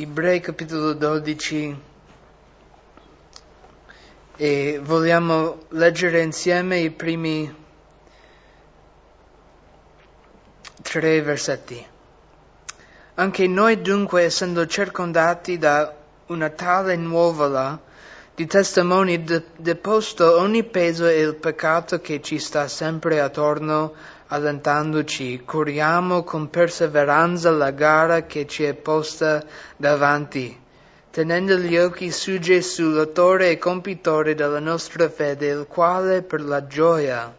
Ebrei capitolo 12 e vogliamo leggere insieme i primi tre versetti. Anche noi dunque, essendo circondati da una tale nuvola di testimoni, de- deposto ogni peso e il peccato che ci sta sempre attorno, allentandoci, corriamo con perseveranza la gara che ci è posta davanti, tenendo gli occhi su Gesù, l'autore e compitore della nostra fede, il quale per la gioia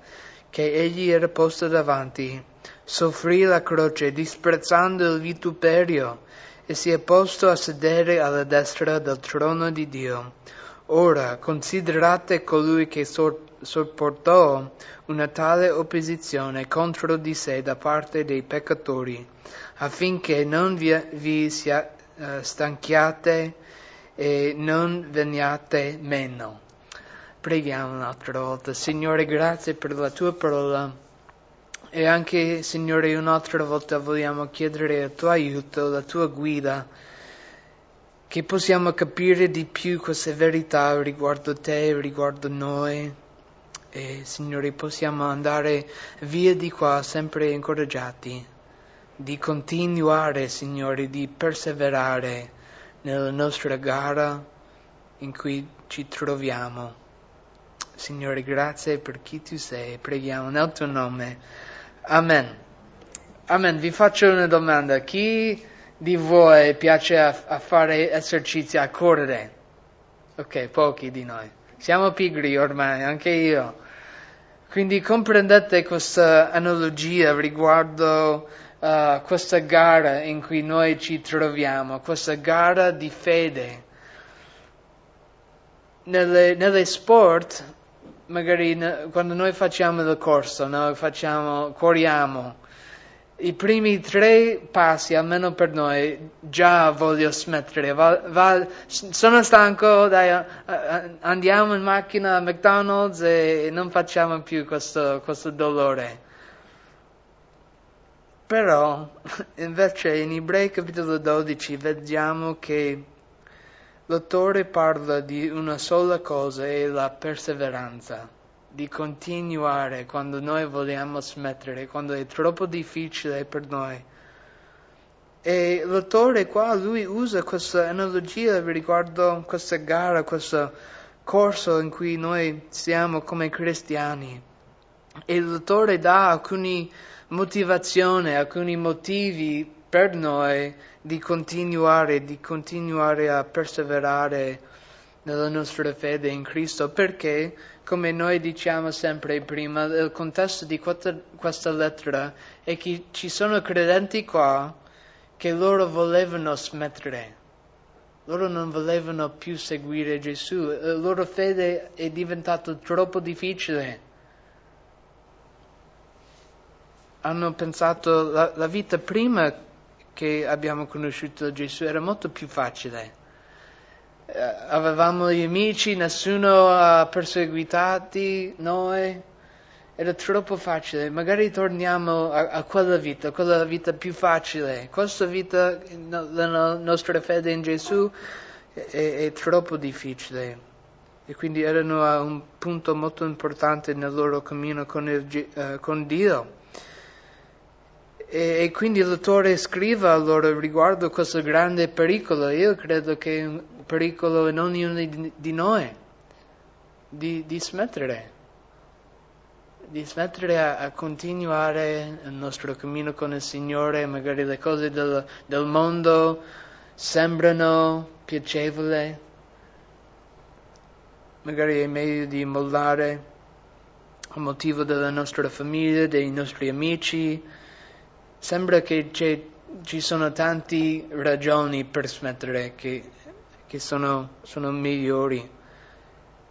che egli era posto davanti, soffrì la croce, disprezzando il vituperio, e si è posto a sedere alla destra del trono di Dio. Ora considerate colui che sopportò una tale opposizione contro di sé da parte dei peccatori, affinché non vi, vi sia, uh, stanchiate e non veniate meno. Preghiamo un'altra volta. Signore, grazie per la tua parola. E anche, Signore, un'altra volta vogliamo chiedere il tuo aiuto, la tua guida, che possiamo capire di più queste verità riguardo te, riguardo noi e Signore possiamo andare via di qua sempre incoraggiati di continuare, Signore, di perseverare nella nostra gara in cui ci troviamo. Signore, grazie per chi tu sei, preghiamo nel tuo nome. Amen. Amen. Vi faccio una domanda. Chi di voi piace a, a fare esercizi, a correre? Ok, pochi di noi. Siamo pigri ormai, anche io. Quindi comprendete questa analogia riguardo uh, questa gara in cui noi ci troviamo, questa gara di fede. Nelle, nelle sport, magari quando noi facciamo il corso, noi facciamo, corriamo, i primi tre passi, almeno per noi, già voglio smettere. Va, va, sono stanco, dai, andiamo in macchina a McDonald's e non facciamo più questo, questo dolore. Però, invece, in Ebrei capitolo 12 vediamo che l'autore parla di una sola cosa, è la perseveranza di continuare quando noi vogliamo smettere, quando è troppo difficile per noi. E l'autore qua, lui usa questa analogia riguardo questa gara, questo corso in cui noi siamo come cristiani. E l'autore dà alcune motivazioni, alcuni motivi per noi di continuare, di continuare a perseverare nella nostra fede in Cristo, perché come noi diciamo sempre prima, il contesto di questa, questa lettera è che ci sono credenti qua che loro volevano smettere. Loro non volevano più seguire Gesù, la loro fede è diventata troppo difficile. Hanno pensato la, la vita prima che abbiamo conosciuto Gesù era molto più facile eh, avevamo gli amici, nessuno ha perseguitati noi, era troppo facile, magari torniamo a, a quella vita, quella vita più facile, questa vita, la nostra fede in Gesù è, è troppo difficile e quindi erano a un punto molto importante nel loro cammino con, il, uh, con Dio. E, e, quindi l'autore scrive a loro riguardo questo grande pericolo. Io credo che pericolo in ognuno di, noi di, di, smettere, di smettere a, a, continuare il nostro cammino con il Signore, magari le cose del, del mondo sembrano piacevoli, magari è meglio di mollare a motivo della nostra famiglia, dei nostri amici, sembra che ci sono tante ragioni per smettere che che sono, sono migliori.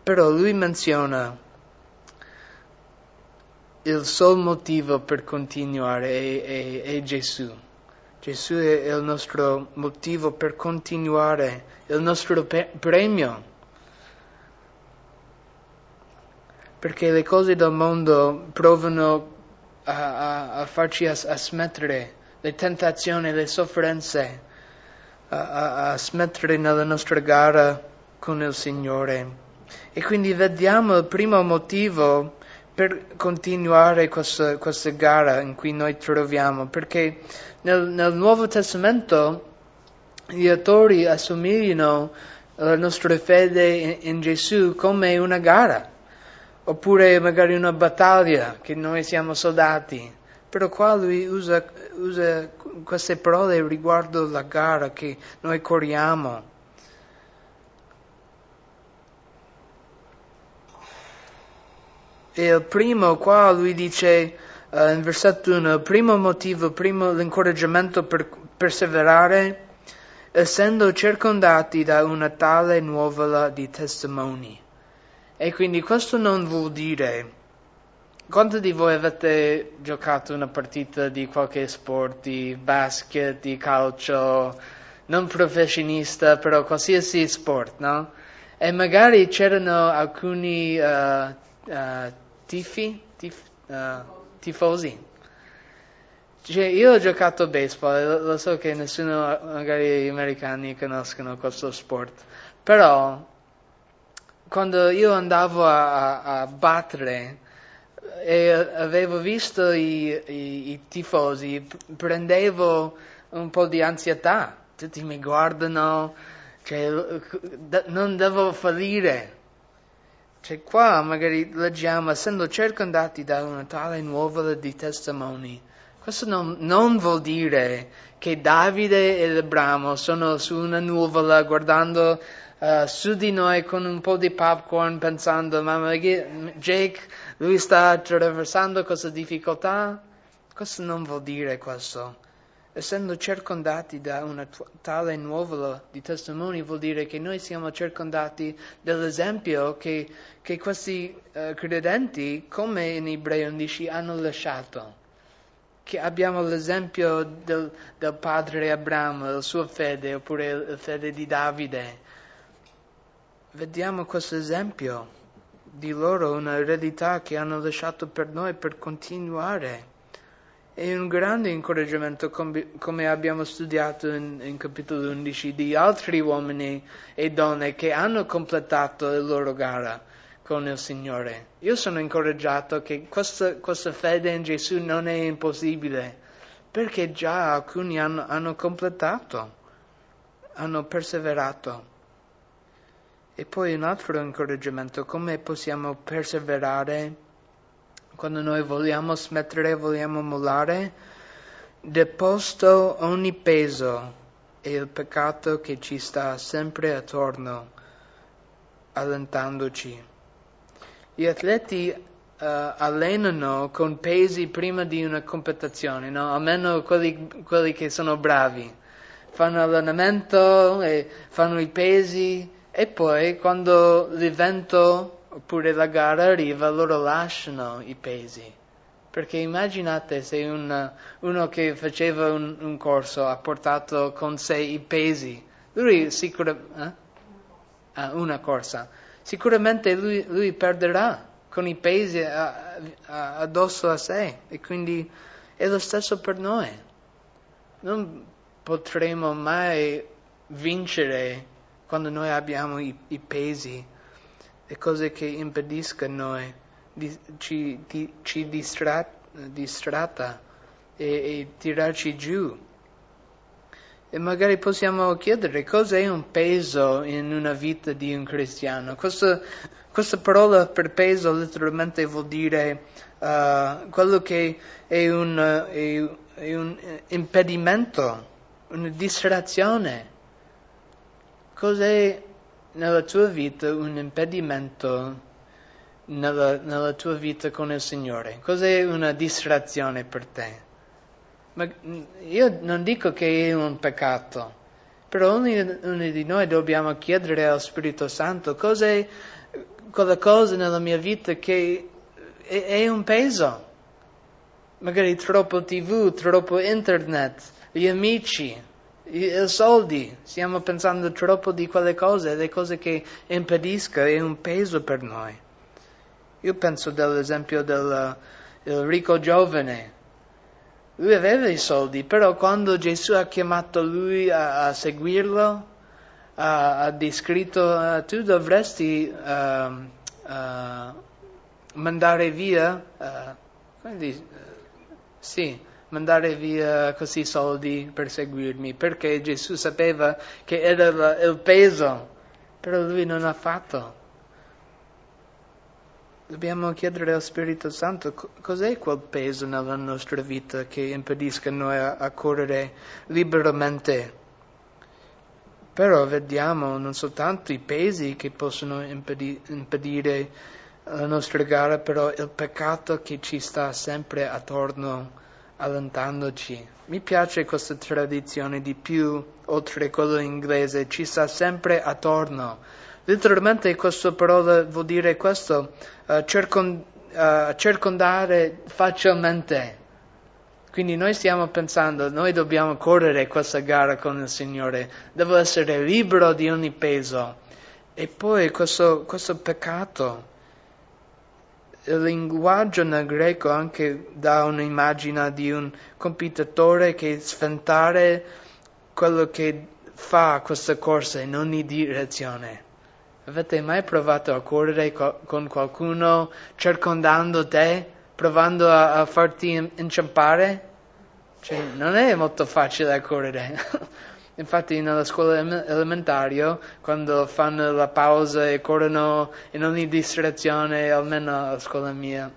Però lui menziona il solo motivo per continuare è, è, è Gesù. Gesù è il nostro motivo per continuare, il nostro pe- premio. Perché le cose del mondo provano a, a, a farci a, a smettere, le tentazioni, le sofferenze a, a smettere nella nostra gara con il Signore. E quindi vediamo il primo motivo per continuare questa, questa gara in cui noi troviamo, perché nel, nel Nuovo Testamento gli autori assomigliano la nostra fede in, in Gesù come una gara, oppure magari una battaglia che noi siamo soldati. Però qua lui usa, usa queste parole riguardo la gara che noi corriamo. E il primo qua lui dice uh, in versetto 1, il primo motivo, il primo l'incoraggiamento per perseverare, essendo circondati da una tale nuvola di testimoni. E quindi questo non vuol dire quanti di voi avete giocato una partita di qualche sport, di basket, di calcio, non professionista, però qualsiasi sport, no? E magari c'erano alcuni uh, uh, tifi, tif, uh, tifosi. Cioè, io ho giocato baseball, lo, lo so che nessuno, magari gli americani, conoscono questo sport, però quando io andavo a, a, a battere e avevo visto i, i, i, tifosi, prendevo un po' di ansietà, tutti mi guardano, cioè, non devo fallire. Cioè qua magari leggiamo, essendo circondati da una tale nuvola di testimoni, questo non, non, vuol dire che Davide e Abramo sono su una nuvola guardando uh, su di noi con un po' di popcorn pensando, ma Jake, lui sta attraversando questa difficoltà? Questo non vuol dire questo essendo circondati da una tale nuvola di testimoni, vuol dire che noi siamo circondati dall'esempio che, che questi uh, credenti, come in Ebrei 11, hanno lasciato. Che abbiamo l'esempio del, del padre Abramo, la sua fede, oppure la fede di Davide. Vediamo questo esempio di loro, una eredità che hanno lasciato per noi per continuare. È un grande incoraggiamento, come abbiamo studiato in, in, capitolo 11, di altri uomini e donne che hanno completato la loro gara con il Signore. Io sono incoraggiato che questa, questa fede in Gesù non è impossibile, perché già alcuni hanno, hanno completato, hanno perseverato. E poi un altro incoraggiamento, come possiamo perseverare quando noi vogliamo smettere, vogliamo mollare, deposto ogni peso e il peccato che ci sta sempre attorno, allentandoci. Gli atleti uh, allenano con pesi prima di una competizione, no? almeno quelli, quelli che sono bravi. Fanno allenamento e fanno i pesi e poi quando l'evento oppure la gara arriva, loro lasciano i pesi. Perché immaginate se un, uno che faceva un, un, corso ha portato con sé i pesi, lui sicuramente, eh? ah, una corsa, sicuramente lui, lui, perderà con i pesi a, a, addosso a sé e quindi è lo stesso per noi. Non potremo mai vincere quando noi abbiamo i, i pesi le cose che impediscono di, ci, di, ci distra, distratta e, e tirarci giù. E magari possiamo chiedere cos'è un peso in una vita di un cristiano. Questa, questa parola per peso letteralmente vuol dire uh, quello che è un, è, è un impedimento, una distrazione. Cos'è nella tua vita un impedimento nella, nella, tua vita con il Signore? Cos'è una distrazione per te? Ma io non dico che è un peccato, però ognuno di noi dobbiamo chiedere al Spirito Santo cos'è quella cosa nella mia vita che è, è un peso. Magari troppo tv, troppo internet, gli amici, i soldi, stiamo pensando troppo di quelle cose, le cose che impediscono, è un peso per noi. Io penso dell'esempio del ricco giovane. Lui aveva i soldi, però quando Gesù ha chiamato lui a, a seguirlo, ha, ha descritto, uh, tu dovresti uh, uh, mandare via, quindi, sì, mandare via così soldi per seguirmi, perché Gesù sapeva che era il peso, però lui non ha fatto. Dobbiamo chiedere al Spirito Santo cos'è quel peso nella nostra vita che impedisca noi a correre liberamente. Però vediamo non soltanto i pesi che possono impedi- impedire la nostra gara, però il peccato che ci sta sempre attorno, allentandoci. Mi piace questa tradizione di più, oltre quello inglese, ci sta sempre attorno Letteralmente questa parola vuol dire questo, uh, circon, uh, circondare facilmente. Quindi noi stiamo pensando, noi dobbiamo correre questa gara con il Signore, devo essere libero di ogni peso. E poi questo, questo peccato, il linguaggio nel greco anche dà un'immagine di un compitatore che sventare quello che fa questa corsa in ogni direzione. Avete mai provato a correre co- con qualcuno circondando te, provando a, a farti inciampare? Cioè, non è molto facile correre. Infatti nella scuola elementare, quando fanno la pausa e corrono in ogni distrazione, almeno alla scuola mia,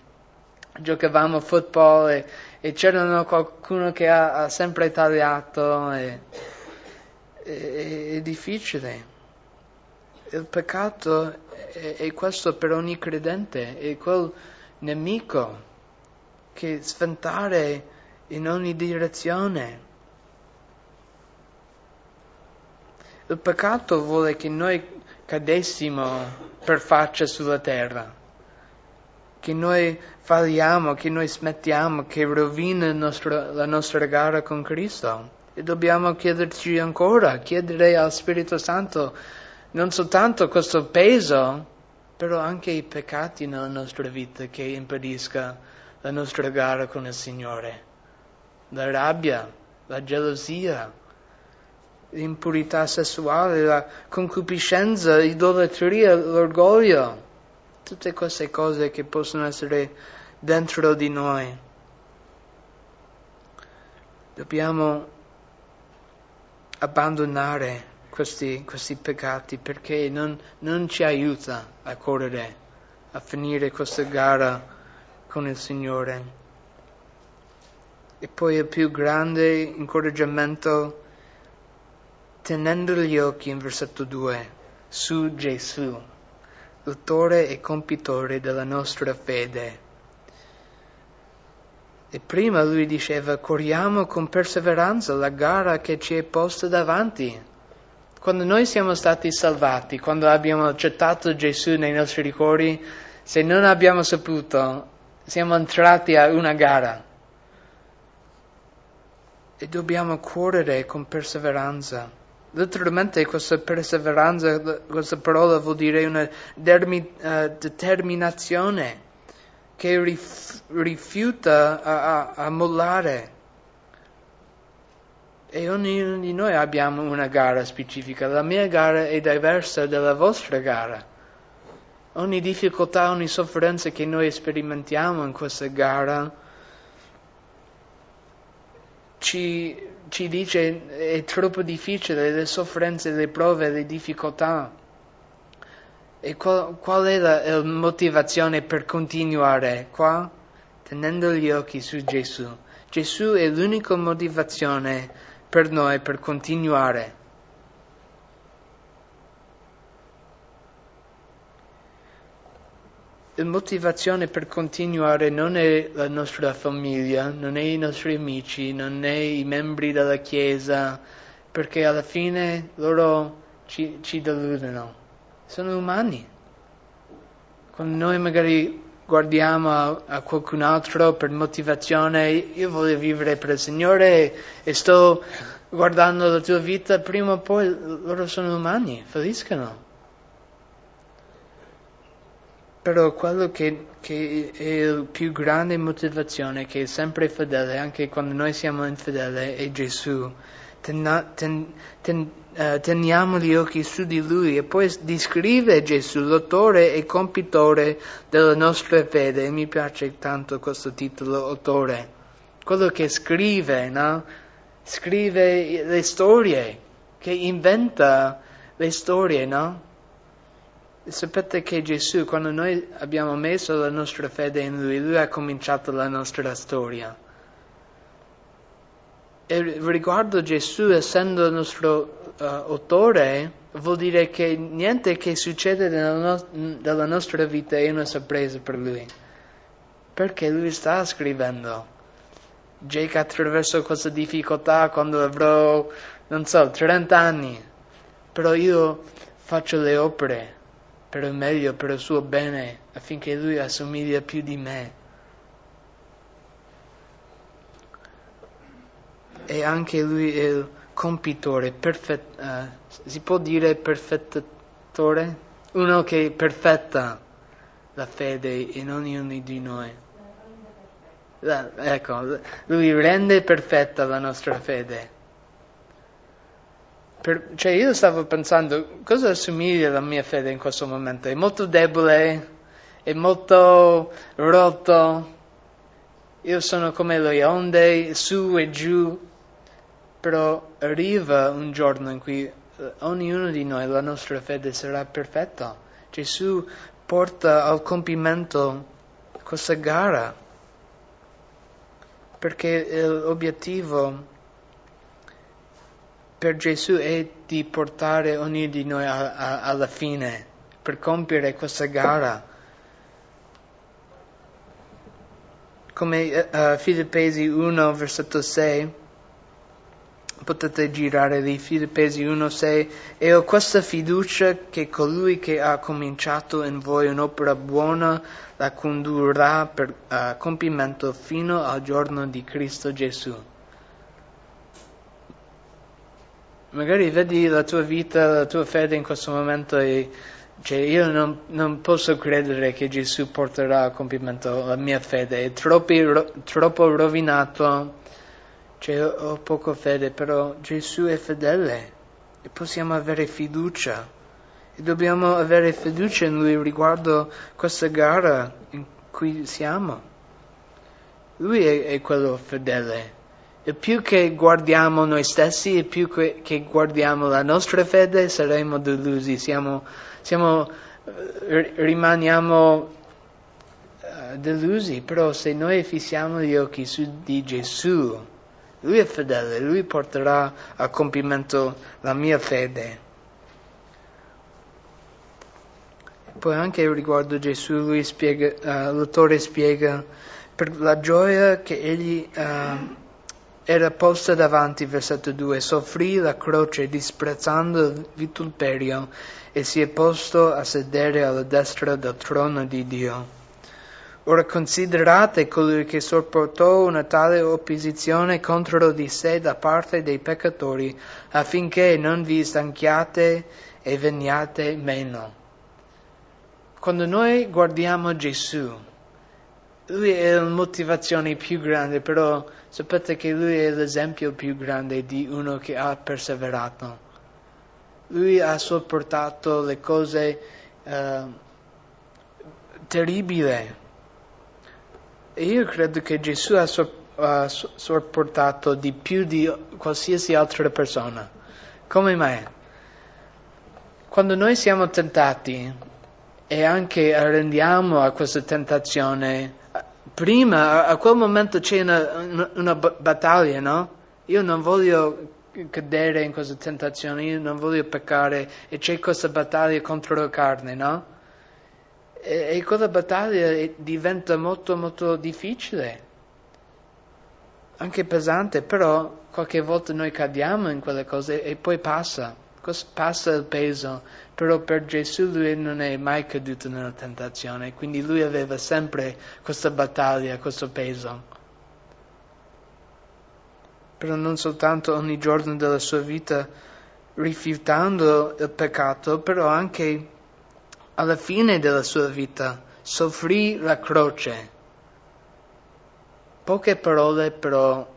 giocavamo a football e, e c'era qualcuno che ha, ha sempre tagliato e, e, è difficile il peccato è, è questo per ogni credente, è quel nemico che sventare in ogni direzione. Il peccato vuole che noi cadessimo per faccia sulla terra, che noi falliamo, che noi smettiamo, che rovina nostro, la nostra gara con Cristo. E dobbiamo chiederci ancora, chiedere al Spirito Santo non soltanto questo peso, però anche i peccati nella nostra vita che impedisca la nostra gara con il Signore. La rabbia, la gelosia, l'impurità sessuale, la concupiscenza, l'idolatria, l'orgoglio, tutte queste cose che possono essere dentro di noi. Dobbiamo abbandonare questi, questi peccati perché non, non ci aiuta a correre, a finire questa gara con il Signore. E poi il più grande incoraggiamento, tenendo gli occhi in versetto 2 su Gesù, l'autore e compitore della nostra fede. E prima lui diceva, corriamo con perseveranza la gara che ci è posta davanti. Quando noi siamo stati salvati, quando abbiamo accettato Gesù nei nostri cuori, se non abbiamo saputo, siamo entrati a una gara. E dobbiamo correre con perseveranza. Letteralmente questa perseveranza, questa parola vuol dire una dermi, uh, determinazione che rif, rifiuta a, a, a mollare e ognuno di noi abbiamo una gara specifica. La mia gara è diversa dalla vostra gara. Ogni difficoltà, ogni sofferenza che noi sperimentiamo in questa gara ci, ci dice è troppo difficile, le sofferenze, le prove, le difficoltà. E qual, qual è la, la motivazione per continuare qua? Tenendo gli occhi su Gesù. Gesù è l'unica motivazione per noi per continuare. La motivazione per continuare non è la nostra famiglia, non è i nostri amici, non è i membri della Chiesa, perché alla fine loro ci, ci deludono. Sono umani. Quando noi magari guardiamo a, a, qualcun altro per motivazione, io voglio vivere per il Signore e, sto guardando la tua vita, prima o poi loro sono umani, falliscono. Però quello che, che è la più grande motivazione, che è sempre fedele, anche quando noi siamo infedeli, è Gesù. Ten, ten, ten, uh, teniamo gli occhi su di Lui e poi descrive Gesù, l'autore e compitore della nostra fede. E mi piace tanto questo titolo, autore. Quello che scrive, no? Scrive le storie, che inventa le storie, no? Sapete che Gesù, quando noi abbiamo messo la nostra fede in Lui, Lui ha cominciato la nostra storia. E riguardo Gesù, essendo il nostro uh, autore, vuol dire che niente che succede nella, no- nella nostra vita è una sorpresa per Lui. Perché Lui sta scrivendo. Jake attraverso questa difficoltà quando avrò, non so, 30 anni. Però io faccio le opere per il meglio, per il suo bene, affinché lui assomiglia più di me. E anche lui è il compitore, perfet, uh, si può dire perfettatore? Uno che perfetta la fede in ognuno di noi. La, ecco, lui rende perfetta la nostra fede. Per, cioè io stavo pensando, cosa assomiglia la mia fede in questo momento? È molto debole, è molto rotto, io sono come le onde, su e giù, però arriva un giorno in cui eh, ognuno di noi, la nostra fede sarà perfetta. Gesù porta al compimento questa gara, perché l'obiettivo per Gesù è di portare ognuno di noi a, a, alla fine, per compiere questa gara. Come uh, Filippesi 1, versetto 6, potete girare lì, Filippesi 1, 6, e ho questa fiducia che colui che ha cominciato in voi un'opera buona la condurrà per uh, compimento fino al giorno di Cristo Gesù. Magari vedi la tua vita, la tua fede in questo momento e cioè, io non, non, posso credere che Gesù porterà a compimento la mia fede, è troppi, ro, troppo rovinato, cioè, ho, poco fede, però Gesù è fedele e possiamo avere fiducia e dobbiamo avere fiducia in Lui riguardo questa gara in cui siamo. Lui è, è quello fedele. E più che guardiamo noi stessi e più che guardiamo la nostra fede saremo delusi, siamo, siamo, eh, rimaniamo uh, delusi, però se noi fissiamo gli occhi su di Gesù, Lui è fedele, Lui porterà a compimento la mia fede. Poi anche riguardo Gesù, spiega, uh, l'autore spiega, per la gioia che egli... Uh, era posta davanti, versetto 2, soffrì la croce disprezzando il vituperio e si è posto a sedere alla destra del trono di Dio. Ora considerate colui che sopportò una tale opposizione contro di sé da parte dei peccatori, affinché non vi stanchiate e veniate meno. Quando noi guardiamo Gesù, lui è la motivazione più grande, però sapete che lui è l'esempio più grande di uno che ha perseverato. Lui ha sopportato le cose uh, terribili. E io credo che Gesù ha, so, sopportato di più di qualsiasi altra persona. Come mai? Quando noi siamo tentati e anche arrendiamo a questa tentazione, prima, a quel momento c'è una, una, battaglia, no? Io non voglio cadere in questa tentazione, io non voglio peccare e c'è questa battaglia contro la carne, no? E, e quella battaglia diventa molto molto difficile, anche pesante, però qualche volta noi cadiamo in quelle cose e poi passa passa il peso, però per Gesù lui non è mai caduto nella tentazione, quindi lui aveva sempre questa battaglia, questo peso. Però non soltanto ogni giorno della sua vita rifiutando il peccato, però anche alla fine della sua vita soffrì la croce. Poche parole però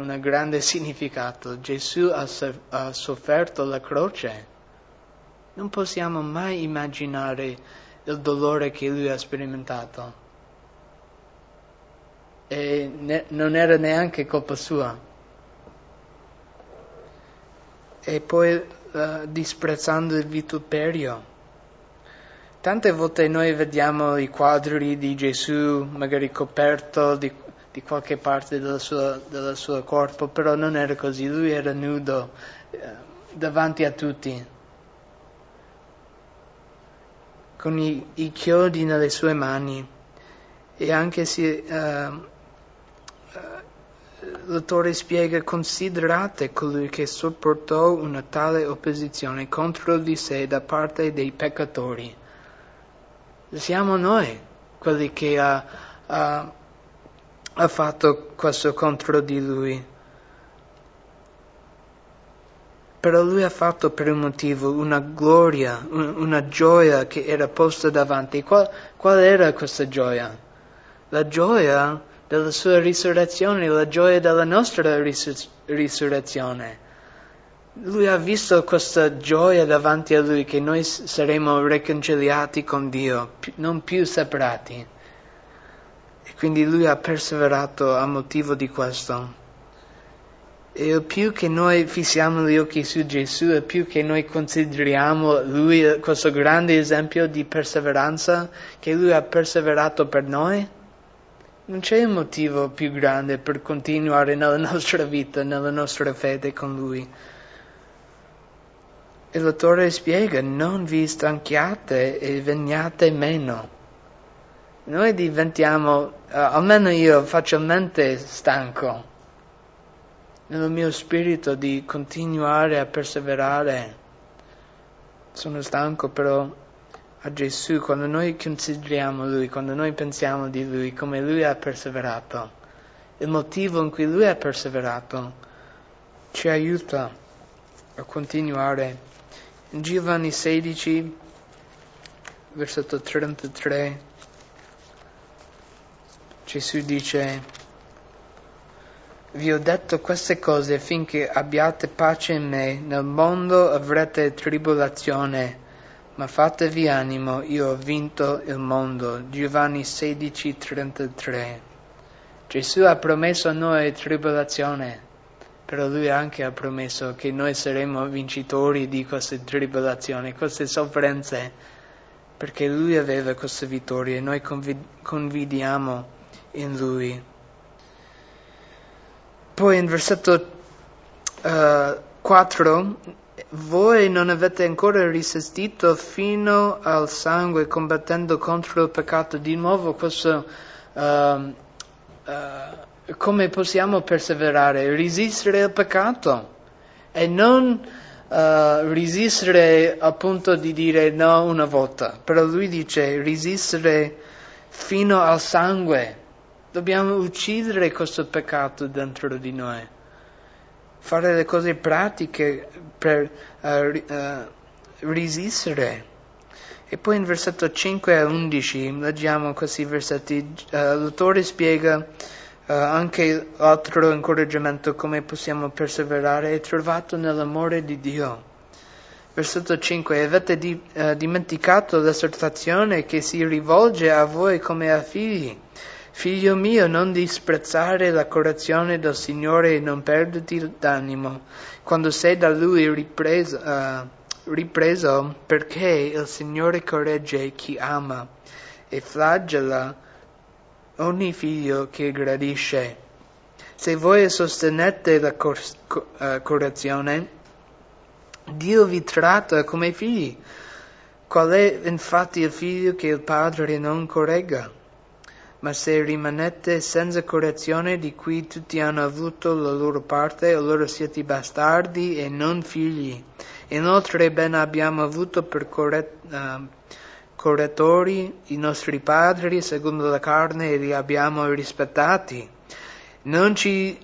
un grande significato. Gesù ha, sofferto la croce. Non possiamo mai immaginare il dolore che lui ha sperimentato. E ne, non era neanche colpa sua. E poi uh, disprezzando il vituperio. Tante volte noi vediamo i quadri di Gesù magari coperto di di qualche parte del suo, corpo, però non era così, lui era nudo eh, davanti a tutti, con i, i, chiodi nelle sue mani. E anche se uh, l'autore spiega considerate colui che sopportò una tale opposizione contro di sé da parte dei peccatori. Siamo noi quelli che uh, uh, ha fatto questo contro di lui. Però lui ha fatto per un motivo, una gloria, una gioia che era posta davanti. Qual, qual era questa gioia? La gioia della sua risurrezione, la gioia della nostra risur- risurrezione. Lui ha visto questa gioia davanti a lui che noi saremo riconciliati con Dio, non più separati. Quindi lui ha perseverato a motivo di questo. E più che noi fissiamo gli occhi su Gesù e più che noi consideriamo lui questo grande esempio di perseveranza che lui ha perseverato per noi, non c'è un motivo più grande per continuare nella nostra vita, nella nostra fede con lui. E l'autore spiega, non vi stanchiate e veniate meno. Noi diventiamo, uh, almeno io, facilmente stanco nel mio spirito di continuare a perseverare. Sono stanco però a Gesù quando noi consideriamo Lui, quando noi pensiamo di Lui, come Lui ha perseverato, il motivo in cui Lui ha perseverato ci aiuta a continuare. In Giovanni 16, versetto 33, Gesù dice, vi ho detto queste cose affinché abbiate pace in me, nel mondo avrete tribolazione, ma fatevi animo, io ho vinto il mondo. Giovanni 16, 33. Gesù ha promesso a noi tribolazione, però lui anche ha promesso che noi saremo vincitori di queste tribolazioni, queste sofferenze, perché lui aveva queste vittorie e noi convidiamo in lui. Poi in versetto uh, eh, 4, voi non avete ancora resistito fino al sangue combattendo contro il peccato. Di nuovo questo... Uh, uh, come possiamo perseverare? Resistere al peccato e non uh, resistere al punto di dire no una volta. Però lui dice resistere fino al sangue. Dobbiamo uccidere questo peccato dentro di noi, fare le cose pratiche per uh, uh, resistere. E poi in versetto 5 a 11 leggiamo questi versetti, uh, l'autore spiega anche l'altro incoraggiamento come possiamo perseverare, è trovato nell'amore di Dio. Versetto 5, avete di, dimenticato l'esortazione che si rivolge a voi come a figli. Figlio mio, non disprezzare la correzione del Signore e non perderti d'animo quando sei da Lui ripreso, uh, ripreso, perché il Signore corregge chi ama e flagella ogni figlio che gradisce. Se voi sostenete la cor- uh, correzione, Dio vi tratta come figli. Qual è infatti il figlio che il padre non corregga? Ma se rimanete senza correzione di cui tutti hanno avuto la loro parte, allora siete bastardi e non figli. Inoltre ben abbiamo avuto per corret, uh, correttori i nostri padri secondo la carne e li abbiamo rispettati. Non ci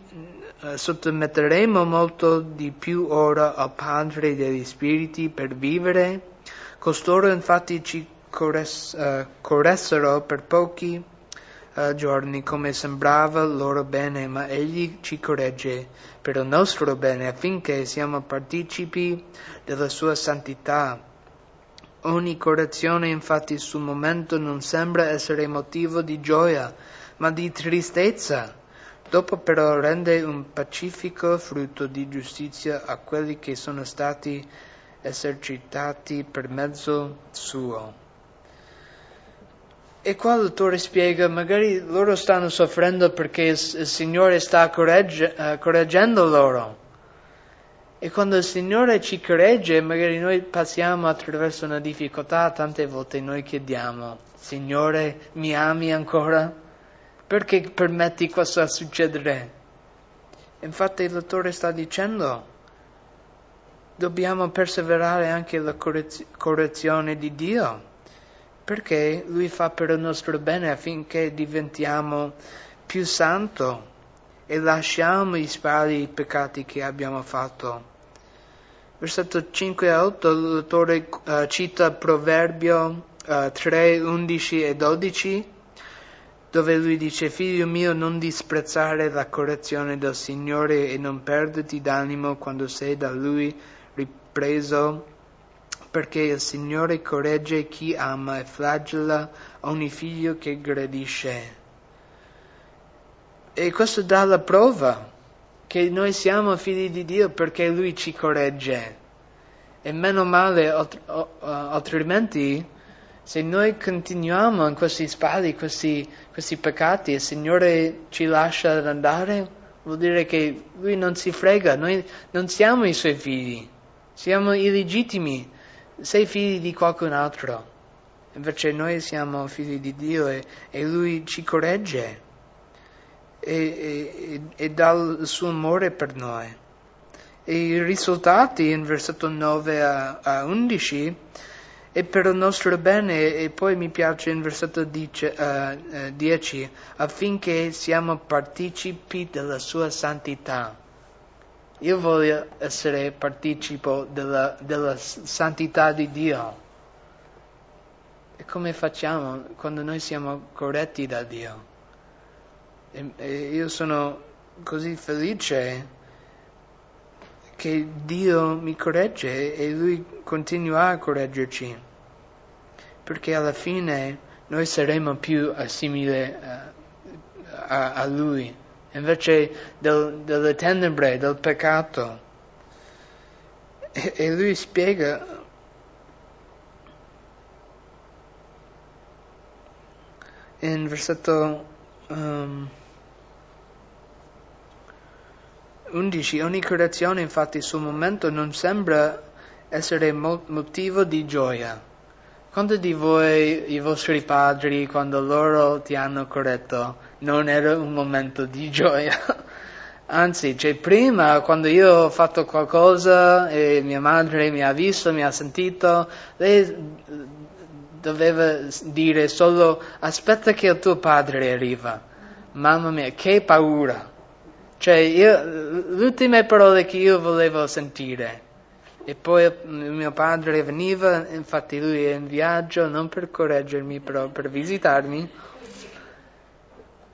uh, sottometteremo molto di più ora al Padre degli Spiriti per vivere? Costoro infatti ci corres- uh, corressero per pochi giorni come sembrava loro bene, ma egli ci corregge per il nostro bene affinché siamo partecipi della sua santità. Ogni correzione infatti sul momento non sembra essere motivo di gioia, ma di tristezza. Dopo però rende un pacifico frutto di giustizia a quelli che sono stati esercitati per mezzo suo. E qua l'autore spiega, magari loro stanno soffrendo perché il, il Signore sta corregge, uh, correggendo loro. E quando il Signore ci corregge, magari noi passiamo attraverso una difficoltà, tante volte noi chiediamo, Signore, mi ami ancora? Perché permetti questo a succedere? Infatti l'autore sta dicendo, dobbiamo perseverare anche la correzione di Dio perché Lui fa per il nostro bene affinché diventiamo più santo e lasciamo i spari peccati che abbiamo fatto. Versetto 5 e 8 l'autore uh, cita Proverbio uh, 3, 11 e 12 dove lui dice figlio mio non disprezzare la correzione del Signore e non perderti d'animo quando sei da lui ripreso perché il Signore corregge chi ama e flagella ogni figlio che gradisce. E questo dà la prova che noi siamo figli di Dio perché Lui ci corregge. E meno male, altrimenti, se noi continuiamo in questi sbagli, questi, questi peccati, il Signore ci lascia andare, vuol dire che Lui non si frega, noi non siamo i Suoi figli, siamo illegittimi sei figli di qualcun altro, invece noi siamo figli di Dio e, e Lui ci corregge e, e, e, dà il suo amore per noi. E i risultati in versetto 9 a, a 11 è per il nostro bene e poi mi piace in versetto 10, uh, 10 affinché siamo partecipi della sua santità. Io voglio essere partecipo della, della santità di Dio. E come facciamo quando noi siamo corretti da Dio? E, e io sono così felice che Dio mi corregge e Lui continua a correggerci, perché alla fine noi saremo più assimili a, a, a Lui invece del, delle tenebre, del peccato. E, e lui spiega in versetto um, 11, ogni creazione infatti sul momento non sembra essere motivo di gioia. Quanti di voi, i vostri padri, quando loro ti hanno corretto, non era un momento di gioia. Anzi, cioè, prima, quando io ho fatto qualcosa e mia madre mi ha visto, mi ha sentito, lei doveva dire solo aspetta che il tuo padre arriva. Mamma mia, che paura. Cioè, io, ultime parole che io volevo sentire. E poi mio padre veniva, infatti lui è in viaggio, non per correggermi, però per visitarmi.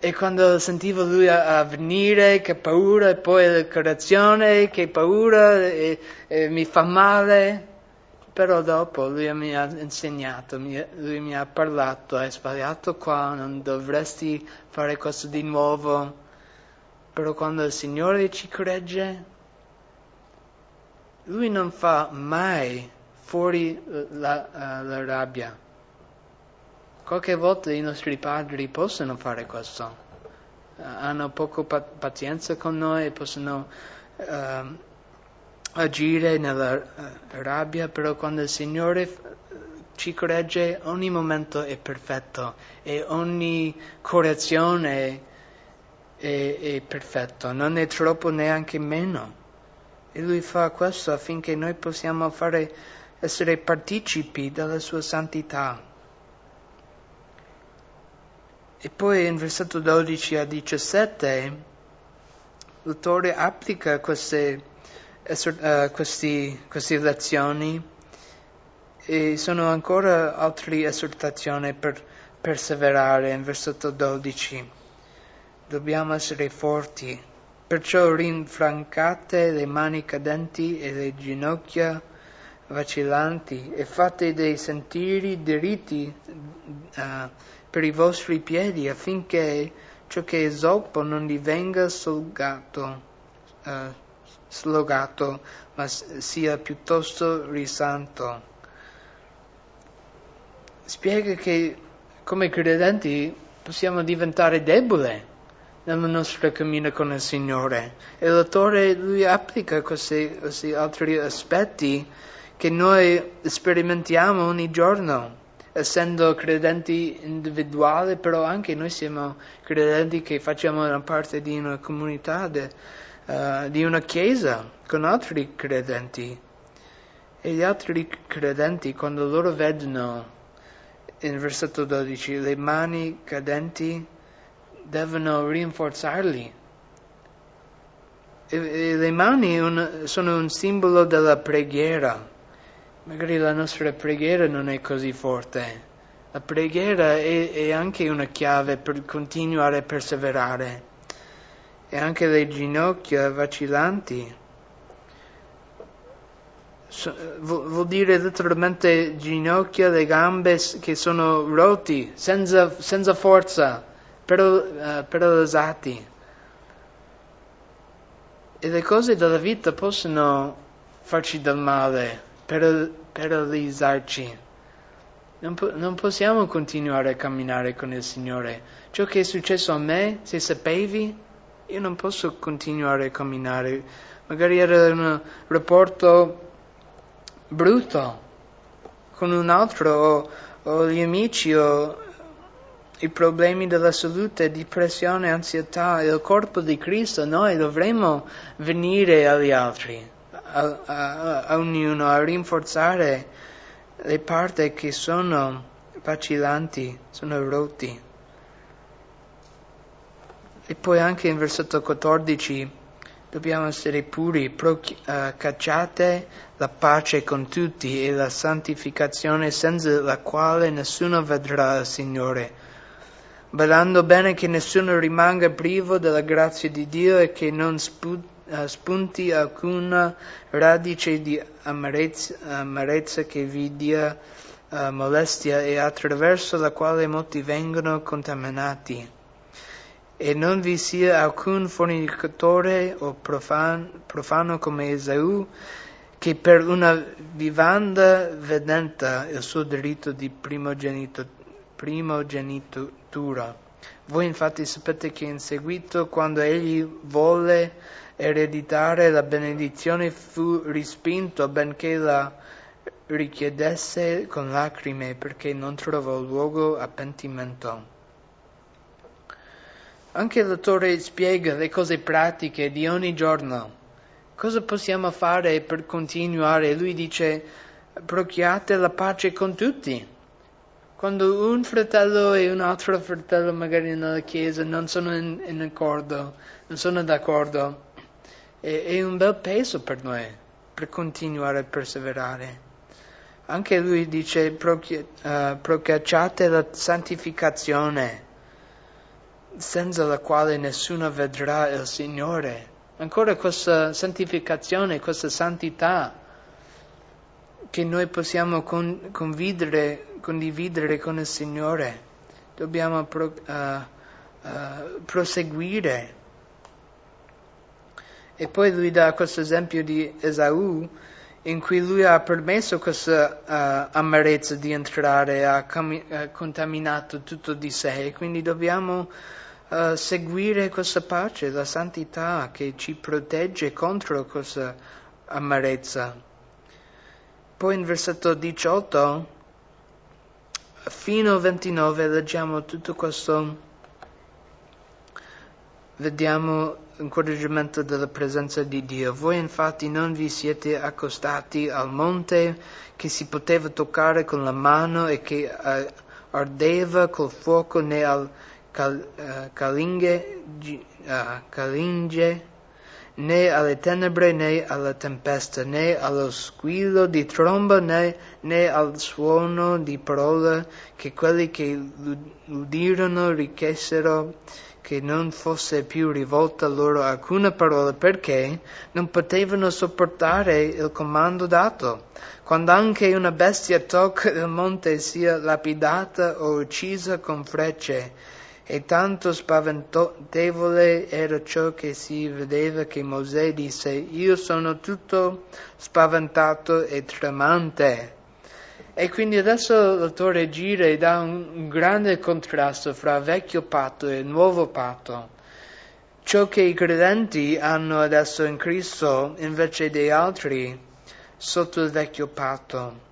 E quando sentivo lui a, a, venire, che paura, e poi la correzione, che paura, e, e mi fa male. Però dopo lui mi ha insegnato, mi, lui mi ha parlato, hai sbagliato qua, non dovresti fare questo di nuovo. Però quando il Signore ci corregge, lui non fa mai fuori la, uh, la rabbia Qualche volta i nostri padri possono fare questo, uh, hanno poco pa- pazienza con noi, possono uh, agire nella uh, rabbia, però quando il Signore ci corregge ogni momento è perfetto e ogni correzione è, è perfetto, non è troppo neanche meno. E Lui fa questo affinché noi possiamo fare, essere partecipi della sua santità. E poi in versetto 12 a 17 l'autore applica queste, uh, questi, queste lezioni E sono ancora altre esortazioni per perseverare in versetto 12. Dobbiamo essere forti, perciò rinfrancate le mani cadenti e le ginocchia vacillanti e fate dei sentieri diritti uh, per i vostri piedi affinché ciò che è zoppo non divenga solgato, uh, slogato, ma sia piuttosto risanto. Spiega che come credenti possiamo diventare deboli nella nostra cammino con il Signore e l'autore lui applica questi, questi altri aspetti che noi sperimentiamo ogni giorno, essendo credenti individuali, però anche noi siamo credenti che facciamo parte di una comunità, de, uh, di una chiesa con altri credenti. E gli altri credenti, quando loro vedono, in versetto 12, le mani cadenti, devono rinforzarli. E, e le mani un, sono un simbolo della preghiera. Magari la nostra preghiera non è così forte. La preghiera è, è anche una chiave per continuare a perseverare. E anche le ginocchia vacillanti. So, vuol, vuol dire letteralmente ginocchia, le gambe che sono rotti, senza, senza forza, però, uh, paralizzati. E le cose della vita possono farci del male per paralizzarci. Non, po- non, possiamo continuare a camminare con il Signore. Ciò che è successo a me, se sapevi, io non posso continuare a camminare. Magari era un rapporto brutto con un altro, o, o gli amici, o i problemi della salute, depressione, ansietà, il corpo di Cristo, noi dovremmo venire agli altri a, a, a ognuno a rinforzare le parti che sono vacillanti, sono rotti. E poi anche in versetto 14 dobbiamo essere puri, proc- uh, cacciate la pace con tutti e la santificazione senza la quale nessuno vedrà il Signore. Badando bene che nessuno rimanga privo della grazia di Dio e che non sputi spunti alcuna radice di amarezza, amarezza che vi dia uh, molestia e attraverso la quale molti vengono contaminati. E non vi sia alcun fornicatore o profan, profano come Esaù, che per una vivanda vedenta il suo diritto di primogenitura. Voi infatti sapete che in seguito, quando egli volle ereditare la benedizione fu respinto benché la richiedesse con lacrime perché non trovò luogo a pentimento. Anche l'autore spiega le cose pratiche di ogni giorno. Cosa possiamo fare per continuare? Lui dice procchiate la pace con tutti. Quando un fratello e un altro fratello magari nella chiesa non sono in, in accordo, non sono d'accordo, è, è un bel peso per noi, per continuare a perseverare. Anche lui dice uh, procacciate la santificazione, senza la quale nessuno vedrà il Signore. Ancora questa santificazione, questa santità che noi possiamo con, condividere, con il Signore. Dobbiamo pro, uh, uh, proseguire e poi lui dà questo esempio di Esaù in cui lui ha permesso questa uh, amarezza di entrare, ha cam- uh, contaminato tutto di sé quindi dobbiamo uh, seguire questa pace, la santità che ci protegge contro questa amarezza. Poi in versetto 18 fino al 29 leggiamo tutto questo, vediamo incoraggiamento della presenza di Dio. Voi infatti non vi siete accostati al monte che si poteva toccare con la mano e che uh, ardeva col fuoco né al cal, uh, calinge, uh, calinge né alle tenebre né alla tempesta, né allo squillo di tromba né, né al suono di parole che quelli che l'udirono richiesero che non fosse più rivolta loro alcuna parola perché non potevano sopportare il comando dato. Quando anche una bestia tocca il monte sia lapidata o uccisa con frecce, e tanto spaventevole era ciò che si vedeva che Mosè disse, io sono tutto spaventato e tremante. E quindi adesso l'autore gira e dà un, un grande contrasto fra vecchio patto e nuovo patto. Ciò che i credenti hanno adesso in Cristo invece dei altri sotto il vecchio patto.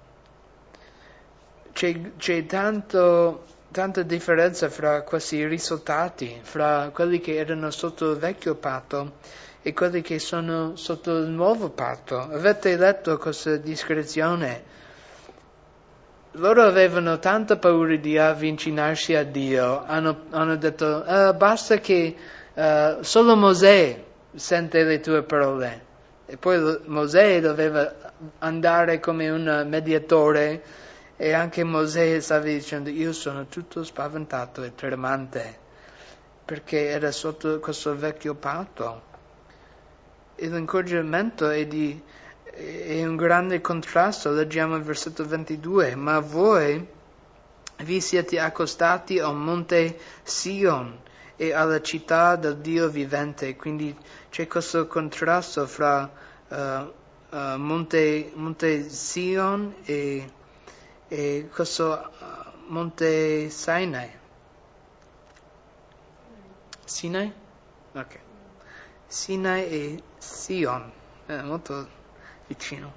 C'è, c'è tanto, tanta differenza fra questi risultati, fra quelli che erano sotto il vecchio patto e quelli che sono sotto il nuovo patto. Avete letto questa discrezione? Loro avevano tanta paura di avvicinarsi a Dio, hanno, hanno detto uh, basta che uh, solo Mosè sente le tue parole. E poi Mosè doveva andare come un mediatore e anche Mosè stava dicendo io sono tutto spaventato e tremante perché era sotto questo vecchio patto. E l'incoraggiamento è di è un grande contrasto, leggiamo il versetto 22, ma voi vi siete accostati al monte Sion e alla città del Dio vivente, quindi c'è questo contrasto fra uh, uh, monte, monte, Sion e, e questo uh, monte Sinai. Sinai? Ok. Sinai e Sion. Eh, molto vicino.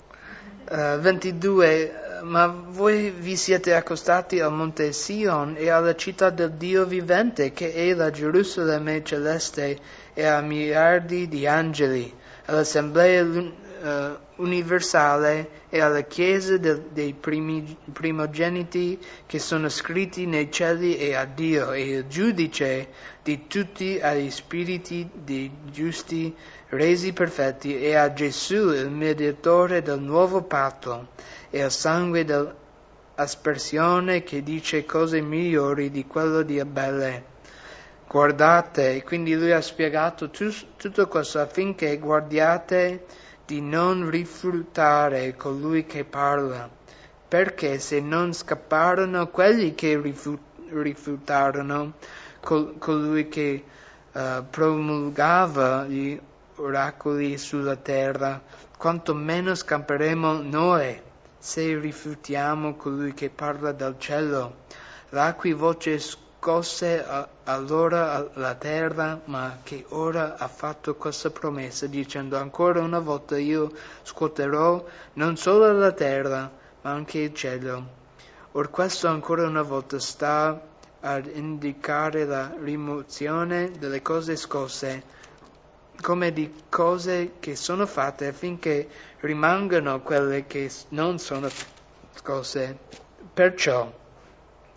Uh, 22. Ma voi vi siete accostati al monte Sion e alla città del Dio vivente, che è la Gerusalemme celeste, e a miliardi di angeli, all'assemblea uh, universale e alla chiesa de, dei primi, primogeniti che sono scritti nei cieli e a Dio, e il giudice di tutti agli spiriti dei giusti resi perfetti, e a Gesù, il mediatore del nuovo patto, e al sangue dell'aspersione che dice cose migliori di quello di Abele. Guardate, quindi lui ha spiegato tu, tutto questo affinché guardiate di non rifiutare colui che parla, perché se non scapparono quelli che rifiutarono colui che uh, promulgava gli oracoli sulla terra, quanto meno scamperemo noi se rifiutiamo colui che parla dal cielo. La cui voce scosse allora la terra, ma che ora ha fatto questa promessa, dicendo ancora una volta io scuoterò non solo la terra, ma anche il cielo. Or questo ancora una volta sta ad indicare la rimozione delle cose scosse, come di cose che sono fatte affinché rimangano quelle che non sono scosse. Perciò,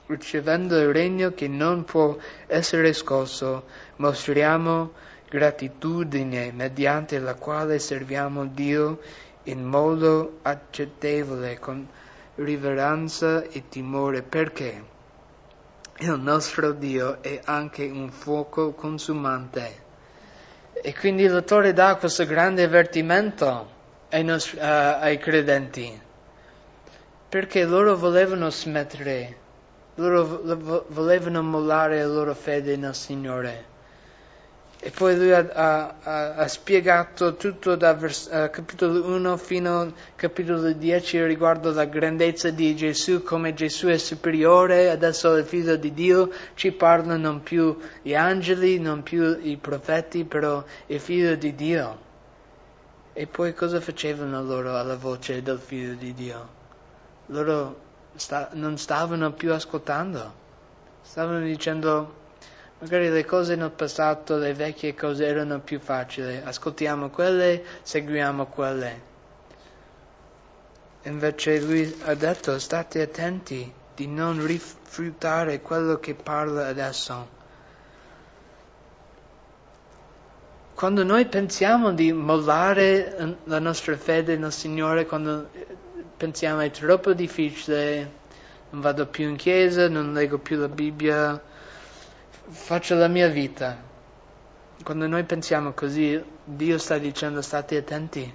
ricevendo il regno che non può essere scosso, mostriamo gratitudine mediante la quale serviamo Dio in modo accettevole, con riverenza e timore, perché? Il nostro Dio è anche un fuoco consumante. E quindi l'autore dà questo grande avvertimento ai, nostri, uh, ai credenti, perché loro volevano smettere, loro volevano mollare la loro fede nel Signore. E poi lui ha, ha, ha spiegato tutto da vers- uh, capitolo 1 fino al capitolo 10 riguardo la grandezza di Gesù, come Gesù è superiore, adesso è il figlio di Dio, ci parlano non più gli angeli, non più i profeti, però il figlio di Dio. E poi cosa facevano loro alla voce del figlio di Dio? Loro sta- non stavano più ascoltando, stavano dicendo Magari le cose nel passato, le vecchie cose erano più facili, ascoltiamo quelle, seguiamo quelle. Invece lui ha detto state attenti di non rifiutare quello che parla adesso. quando noi pensiamo di mollare la nostra fede nel Signore, quando pensiamo è troppo difficile, non vado più in chiesa, non leggo più la Bibbia, faccio la mia vita. Quando noi pensiamo così, Dio sta dicendo state attenti,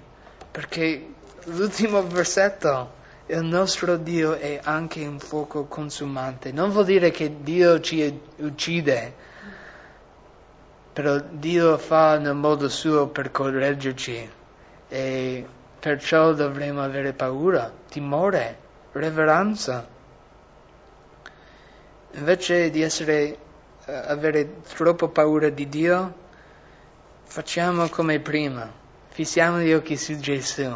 perché l'ultimo versetto, il nostro Dio è anche un fuoco consumante. Non vuol dire che Dio ci uccide, però Dio fa nel modo suo per correggerci e perciò dovremo avere paura, timore, reverenza. Invece di essere, uh, avere troppo paura di Dio, facciamo come prima, fissiamo gli occhi su Gesù,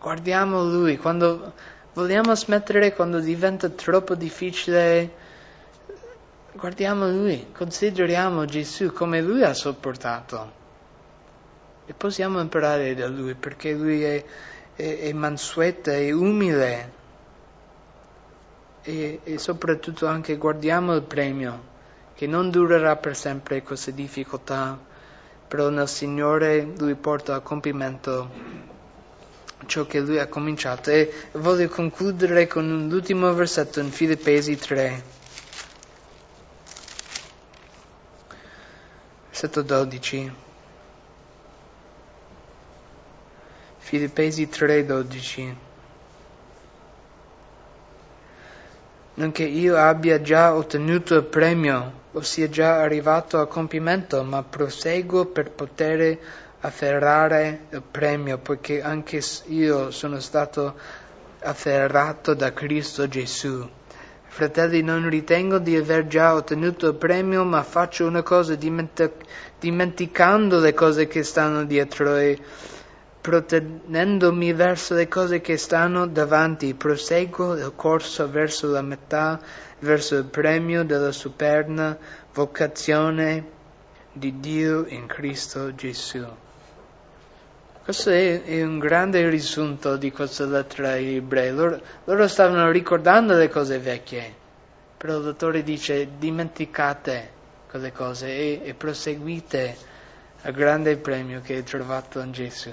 guardiamo Lui, quando vogliamo smettere, quando diventa troppo difficile, guardiamo Lui, consideriamo Gesù come Lui ha sopportato e possiamo imparare da Lui perché Lui è, è, è mansueto, è umile e, e soprattutto anche guardiamo il premio che non durerà per sempre queste difficoltà, però nel Signore Lui porta a compimento ciò che Lui ha cominciato. E voglio concludere con l'ultimo versetto in Filippesi 3. Versetto 12. Filippesi 3, 12. non che io abbia già ottenuto il premio o sia già arrivato a compimento, ma proseguo per poter afferrare il premio, poiché anche io sono stato afferrato da Cristo Gesù. Fratelli, non ritengo di aver già ottenuto il premio, ma faccio una cosa dimenticando le cose che stanno dietro e protenendomi verso le cose che stanno davanti, proseguo il corso verso la metà, verso il premio della superna vocazione di Dio in Cristo Gesù. Questo è, un grande risunto di questa lettera ai ebrei. Loro, loro stavano ricordando le cose vecchie, però l'autore dice dimenticate quelle cose e, e proseguite al grande premio che è trovato in Gesù.